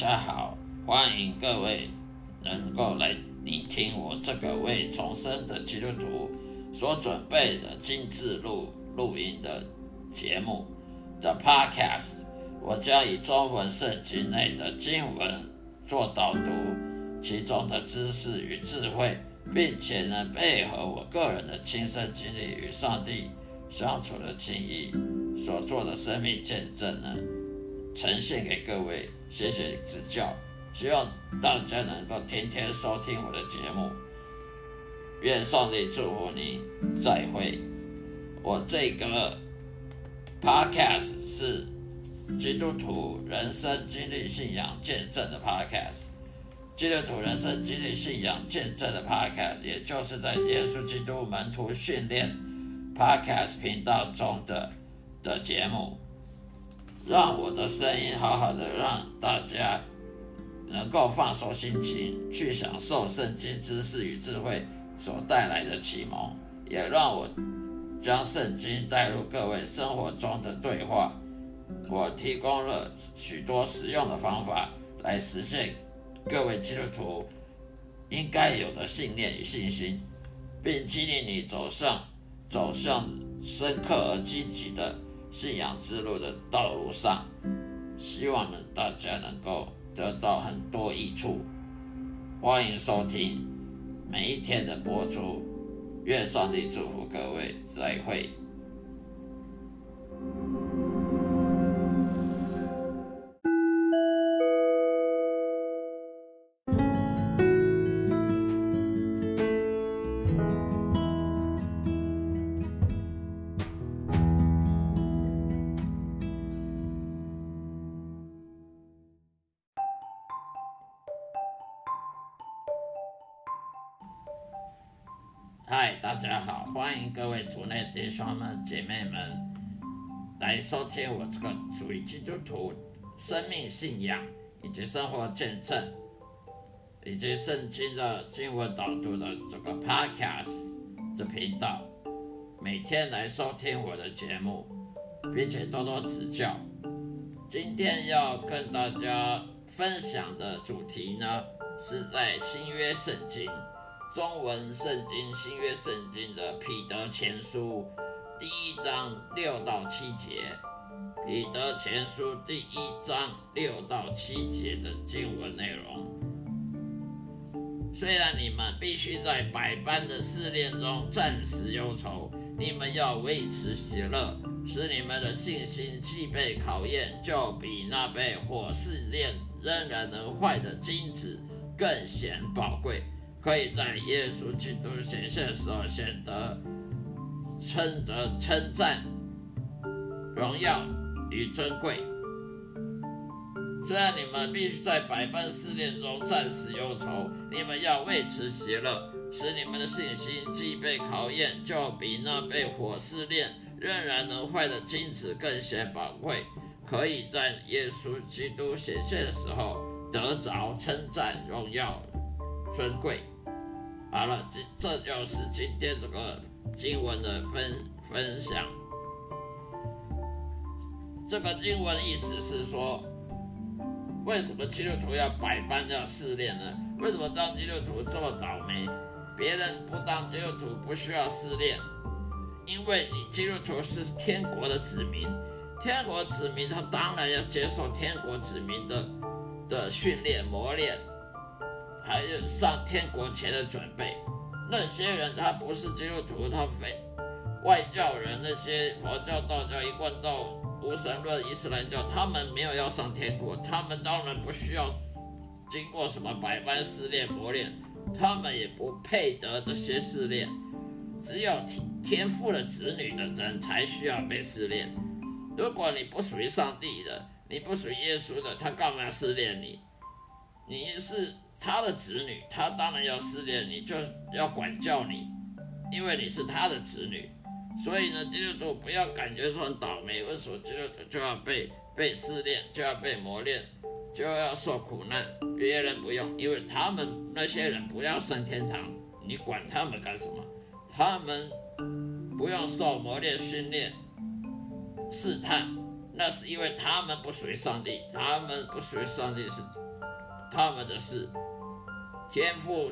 大家好，欢迎各位能够来聆听我这个为重生的基督徒所准备的精致录录音的节目的 Podcast。我将以中文圣经内的经文做导读，其中的知识与智慧，并且能配合我个人的亲身经历与上帝相处的经历所做的生命见证呢，呈现给各位。谢谢指教，希望大家能够天天收听我的节目。愿上帝祝福你，再会。我这个 podcast 是基督徒人生经历信仰见证的 podcast，基督徒人生经历信仰见证的 podcast，也就是在耶稣基督门徒训练 podcast 频道中的的节目。让我的声音好好的，让大家能够放松心情，去享受圣经知识与智慧所带来的启蒙，也让我将圣经带入各位生活中的对话。我提供了许多实用的方法来实现各位基督徒应该有的信念与信心，并激励你走上走向深刻而积极的。信仰之路的道路上，希望呢大家能够得到很多益处。欢迎收听每一天的播出，愿上帝祝福各位，再会。各位主内弟兄们、姐妹们来收听我这个属于基督徒生命信仰以及生活见证，以及圣经的经文导读的这个 Podcast 的频道，每天来收听我的节目，并且多多指教。今天要跟大家分享的主题呢，是在新约圣经。中文圣经新约圣经的彼得前书第一章六到七节，彼得前书第一章六到七节的经文内容。虽然你们必须在百般的试炼中暂时忧愁，你们要维持喜乐，使你们的信心既被考验，就比那被火试炼仍然能坏的金子更显宝贵。可以在耶稣基督显现的时候显得称得称赞、荣耀与尊贵。虽然你们必须在百般试炼中暂时忧愁，你们要为此喜乐，使你们的信心既被考验，就比那被火试炼仍然能坏的金子更显宝贵。可以在耶稣基督显现的时候得着称赞、荣耀。尊贵，好了，这这就是今天这个经文的分分享。这个经文意思是说，为什么基督徒要百般要试炼呢？为什么当基督徒这么倒霉？别人不当基督徒不需要试炼，因为你基督徒是天国的子民，天国子民他当然要接受天国子民的的训练磨练。还有上天国前的准备，那些人他不是基督徒，他非外教人，那些佛教、道教、一贯道、无神论、伊斯兰教，他们没有要上天国，他们当然不需要经过什么百般试炼磨练，他们也不配得这些试炼，只有天天赋的子女的人才需要被试炼。如果你不属于上帝的，你不属于耶稣的，他干嘛试炼你？你是。他的子女，他当然要试炼你，就要管教你，因为你是他的子女。所以呢，基督徒不要感觉说很倒霉，为什么基督徒就要被被试炼，就要被磨练，就要受苦难？别人不用，因为他们那些人不要上天堂，你管他们干什么？他们不用受磨练、训练、试探。那是因为他们不属于上帝，他们不属于上帝是他们的事，天父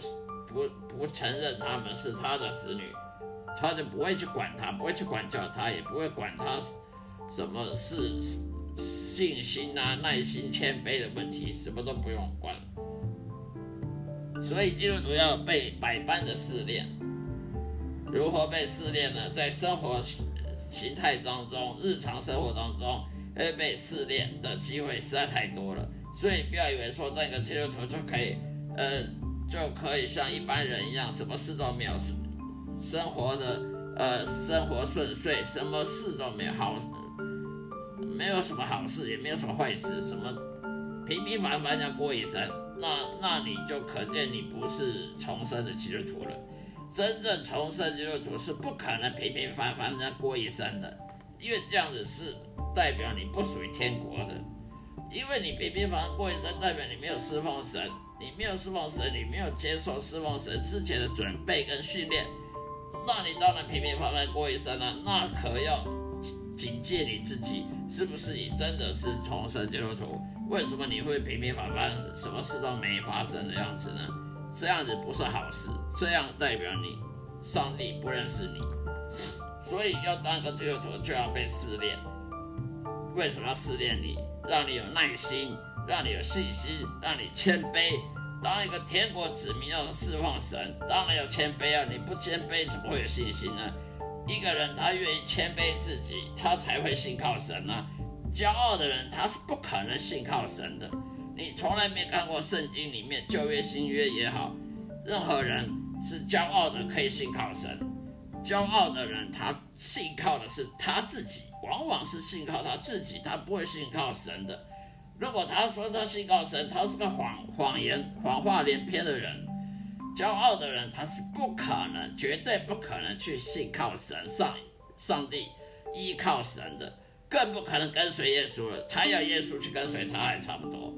不不承认他们是他的子女，他就不会去管他，不会去管教他，也不会管他什么是信心啊、耐心、谦卑的问题，什么都不用管。所以基督徒要被百般的试炼，如何被试炼呢？在生活形态当中，日常生活当中会被试炼的机会实在太多了。所以不要以为说那个基督徒就可以，呃，就可以像一般人一样，什么事都没有，生活的呃生活顺遂，什么事都没有好，没有什么好事，也没有什么坏事，什么平平凡凡要过一生。那那你就可见你不是重生的基督徒了。真正重生基督徒是不可能平平凡凡的过一生的，因为这样子是代表你不属于天国的。因为你平平凡凡过一生，代表你没有侍奉神，你没有侍奉神，你没有接受侍奉神之前的准备跟训练，那你当然平平凡凡过一生了。那可要警戒你自己，是不是你真的是重生基督徒？为什么你会平平凡凡，什么事都没发生的样子呢？这样子不是好事，这样代表你上帝不认识你。所以要当个基督徒就要被试炼。为什么要试炼你？让你有耐心，让你有信心，让你谦卑。当一个天国子民要释放神，当然要谦卑啊！你不谦卑怎么会有信心呢？一个人他愿意谦卑自己，他才会信靠神呢。骄傲的人，他是不可能信靠神的。你从来没看过圣经里面旧约、新约也好，任何人是骄傲的可以信靠神。骄傲的人，他信靠的是他自己，往往是信靠他自己，他不会信靠神的。如果他说他信靠神，他是个谎谎言、谎话连篇的人。骄傲的人，他是不可能、绝对不可能去信靠神、上上帝、依靠神的。更不可能跟随耶稣了。他要耶稣去跟随他，还差不多。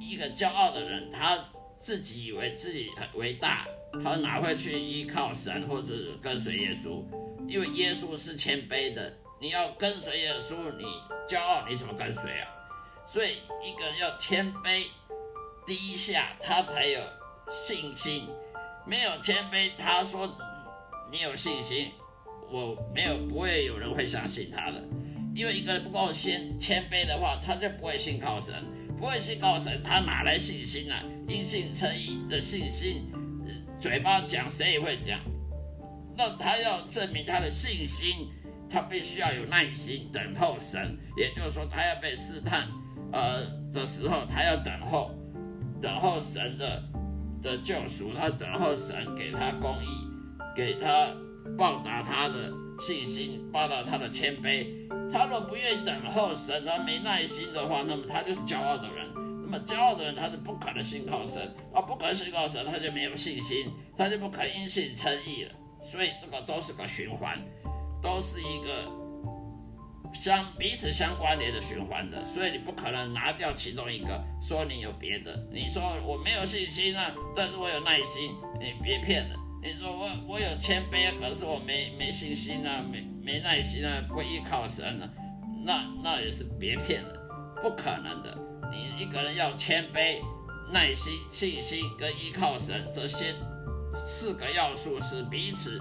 一个骄傲的人，他自己以为自己很伟大，他哪会去依靠神或者跟随耶稣？因为耶稣是谦卑的。你要跟随耶稣，你骄傲，你怎么跟随啊？所以一个人要谦卑低下，他才有信心。没有谦卑，他说你有信心，我没有，不会有人会相信他的。因为一个人不够谦谦卑的话，他就不会信靠神，不会信靠神，他哪来信心呢？因信称义的信心，嘴巴讲谁也会讲。那他要证明他的信心，他必须要有耐心等候神，也就是说，他要被试探，呃的时候，他要等候，等候神的的救赎，他等候神给他公义，给他报答他的信心，报答他的谦卑。他若不愿意等候神，他没耐心的话，那么他就是骄傲的人。那么骄傲的人，他是不可能信靠神啊，不可能信靠神，他就没有信心，他就不可能因信称义了。所以这个都是个循环，都是一个相彼此相关联的循环的。所以你不可能拿掉其中一个，说你有别的。你说我没有信心啊，但是我有耐心，你别骗了。你说我我有谦卑，可是我没没信心啊，没。没耐心啊，不依靠神了，那那也是别骗了，不可能的。你一个人要谦卑、耐心、信心跟依靠神这些四个要素是彼此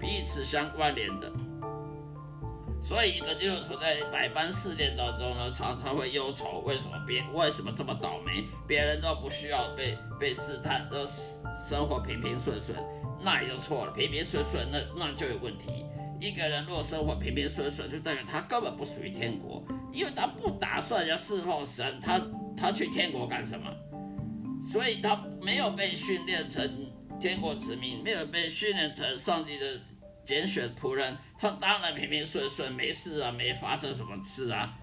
彼此相关联的。所以一个基督徒在百般试炼当中呢，常常会忧愁，为什么别为什么这么倒霉？别人都不需要被被试探，都生活平平顺顺，那也就错了。平平顺顺，那那就有问题。一个人若生活平平顺顺，就代表他根本不属于天国，因为他不打算要侍奉神，他他去天国干什么？所以他没有被训练成天国子民，没有被训练成上帝的拣选仆人，他当然平平顺顺，没事啊，没发生什么事啊。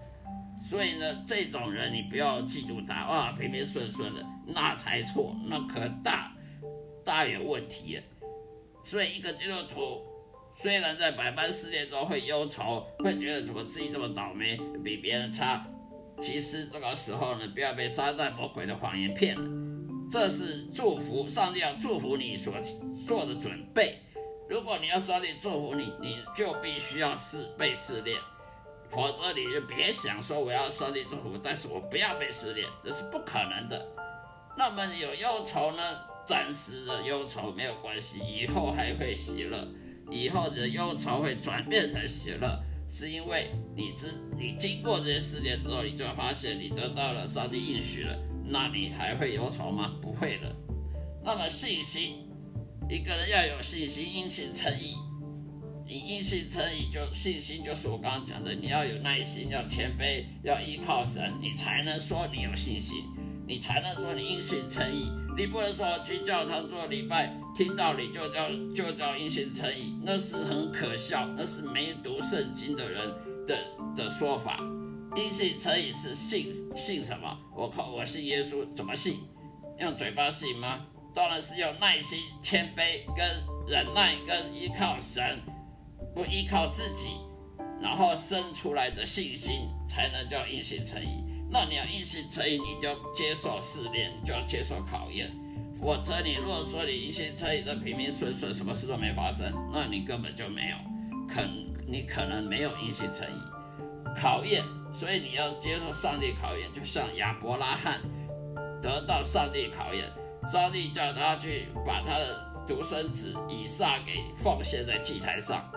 所以呢，这种人你不要嫉妒他啊，平平顺顺的，那才错，那可大大有问题。所以一个基督徒。虽然在百般试炼中会忧愁，会觉得怎么自己这么倒霉，比别人差，其实这个时候呢，不要被撒旦魔鬼的谎言骗了。这是祝福，上帝要祝福你所做的准备。如果你要上帝祝福你，你就必须要试被试炼。否则你就别想说我要上帝祝福，但是我不要被试炼，这是不可能的。那么有忧愁呢？暂时的忧愁没有关系，以后还会喜乐，以后的忧愁会转变成喜乐，是因为你知你经过这些试炼之后，你就发现你得到了上帝应许了，那你还会忧愁吗？不会了。那么信心，一个人要有信心，因信称义。你因信称义，就信心就是我刚刚讲的，你要有耐心，要谦卑，要依靠神，你才能说你有信心，你才能说你因信称义。你不能说去教堂做礼拜，听到你就叫就叫因信称义，那是很可笑，那是没读圣经的人的的说法。因信称义是信信什么？我靠，我信耶稣，怎么信？用嘴巴信吗？当然是用耐心、谦卑、跟忍耐、跟依靠神，不依靠自己，然后生出来的信心，才能叫因信称义。那你要硬心诚意，你就接受试炼，就要接受考验。否则，你如果说你一心诚意的平平顺顺，什么事都没发生，那你根本就没有，可你可能没有硬心诚意。考验，所以你要接受上帝考验，就像亚伯拉罕得到上帝考验，上帝叫他去把他的独生子以撒给奉献在祭台上。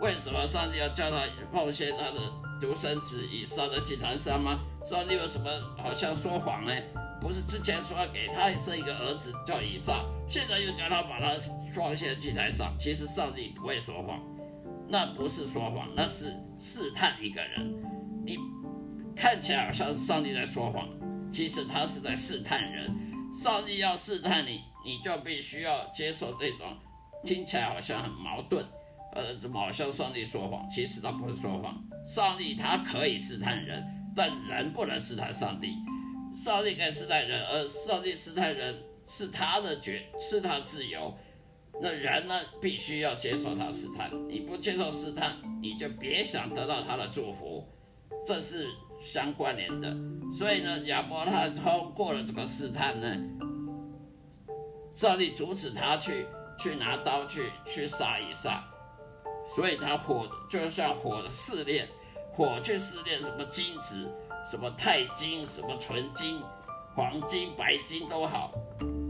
为什么上帝要叫他奉献他的独生子以撒在祭坛上吗？上帝有什么好像说谎呢？不是之前说要给他生一个儿子叫以撒，现在又叫他把他放在祭台上。其实上帝不会说谎，那不是说谎，那是试探一个人。你看起来好像上帝在说谎，其实他是在试探人。上帝要试探你，你就必须要接受这种听起来好像很矛盾。呃，怎么好像上帝说谎？其实他不是说谎。上帝他可以试探人，但人不能试探上帝。上帝可以试探人，而上帝试探人是他的决，是他自由。那人呢，必须要接受他试探。你不接受试探，你就别想得到他的祝福。这是相关联的。所以呢，亚伯拉罕通过了这个试探呢，上帝阻止他去去拿刀去去杀以撒。所以他火就像火的试炼，火去试炼什么金子，什么钛金，什么纯金、黄金、白金都好，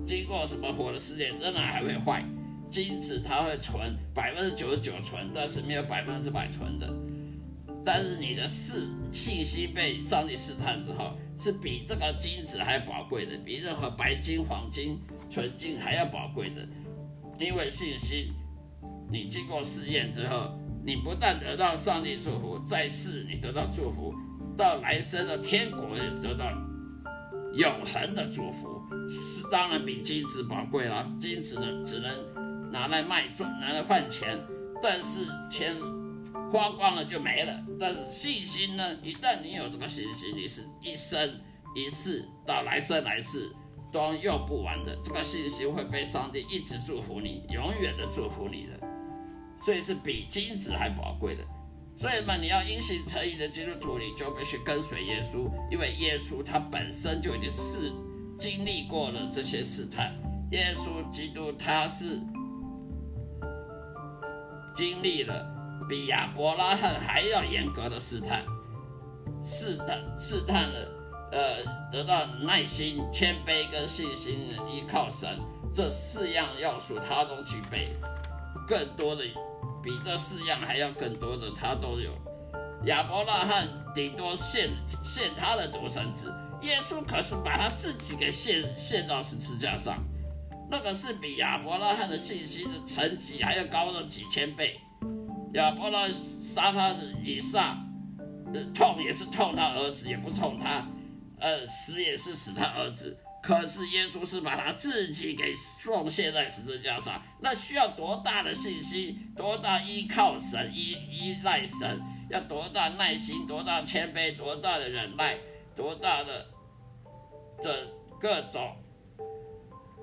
经过什么火的试炼，仍然还会坏。金子它会纯，百分之九十九纯，但是没有百分之百纯的。但是你的试信息被上帝试探之后，是比这个金子还宝贵的，比任何白金、黄金、纯金还要宝贵的，因为信心。你经过试验之后，你不但得到上帝祝福，在世你得到祝福，到来生的天国也得到永恒的祝福，是当然比金子宝贵了。金子呢，只能拿来卖赚，拿来换钱，但是钱花光了就没了。但是信心呢，一旦你有这个信心，你是一生一世到来生来世。都用不完的这个信心会被上帝一直祝福你，永远的祝福你的。所以是比金子还宝贵的，所以嘛，你要因信诚意的基督徒，你就必须跟随耶稣，因为耶稣他本身就已经是经历过了这些试探。耶稣基督他是经历了比亚伯拉罕还要严格的试探，试探试探了，呃，得到耐心、谦卑跟信心，依靠神这四样要素他都具备，更多的。比这四样还要更多的，他都有。亚伯拉罕顶多献献他的独生子，耶稣可是把他自己给献献到十字架上，那个是比亚伯拉罕的信心的层级还要高了几千倍。亚伯拉杀他的以撒，痛也是痛他儿子，也不痛他，呃，死也是死他儿子。可是耶稣是把他自己给奉献在十字架上，那需要多大的信心，多大依靠神、依依赖神，要多大耐心，多大谦卑，多大的忍耐，多大的的各种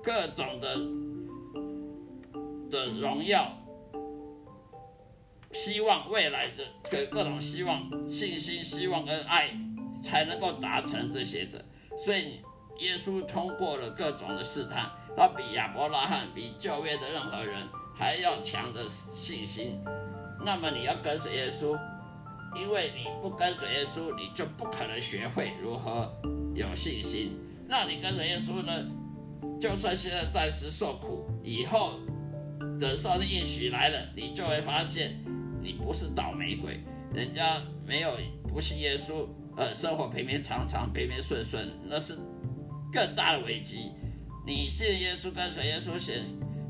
各种的的荣耀，希望未来的各各种希望、信心、希望跟爱，才能够达成这些的，所以。耶稣通过了各种的试探，他比亚伯拉罕、比旧约的任何人还要强的信心。那么你要跟随耶稣，因为你不跟随耶稣，你就不可能学会如何有信心。那你跟随耶稣呢？就算现在暂时受苦，以后等上帝应许来了，你就会发现你不是倒霉鬼。人家没有不信耶稣，呃，生活平平常常、平平顺顺，那是更大的危机。你信耶稣，跟随耶稣显，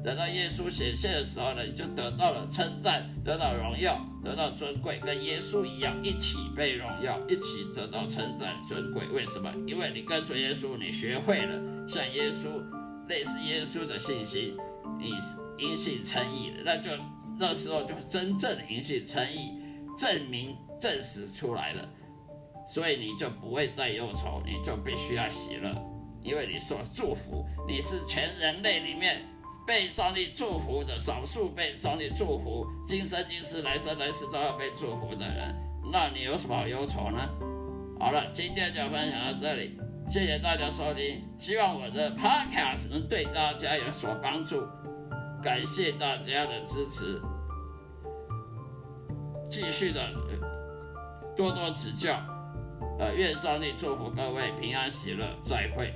等到耶稣显现的时候呢，你就得到了称赞，得到荣耀，得到尊贵，跟耶稣一样，一起被荣耀，一起得到称赞、尊贵。为什么？因为你跟随耶稣，你学会了像耶稣、类似耶稣的信心，你因信称义，那就那时候就真正的因信称义。证明证实出来了，所以你就不会再忧愁，你就必须要喜乐，因为你所祝福，你是全人类里面被上帝祝福的少数被上帝祝福，今生今世来生来世都要被祝福的人，那你有什么好忧愁呢？好了，今天就分享到这里，谢谢大家收听，希望我的 podcast 能对大家有所帮助，感谢大家的支持。继续的多多指教，呃，愿上帝祝福各位平安喜乐，再会。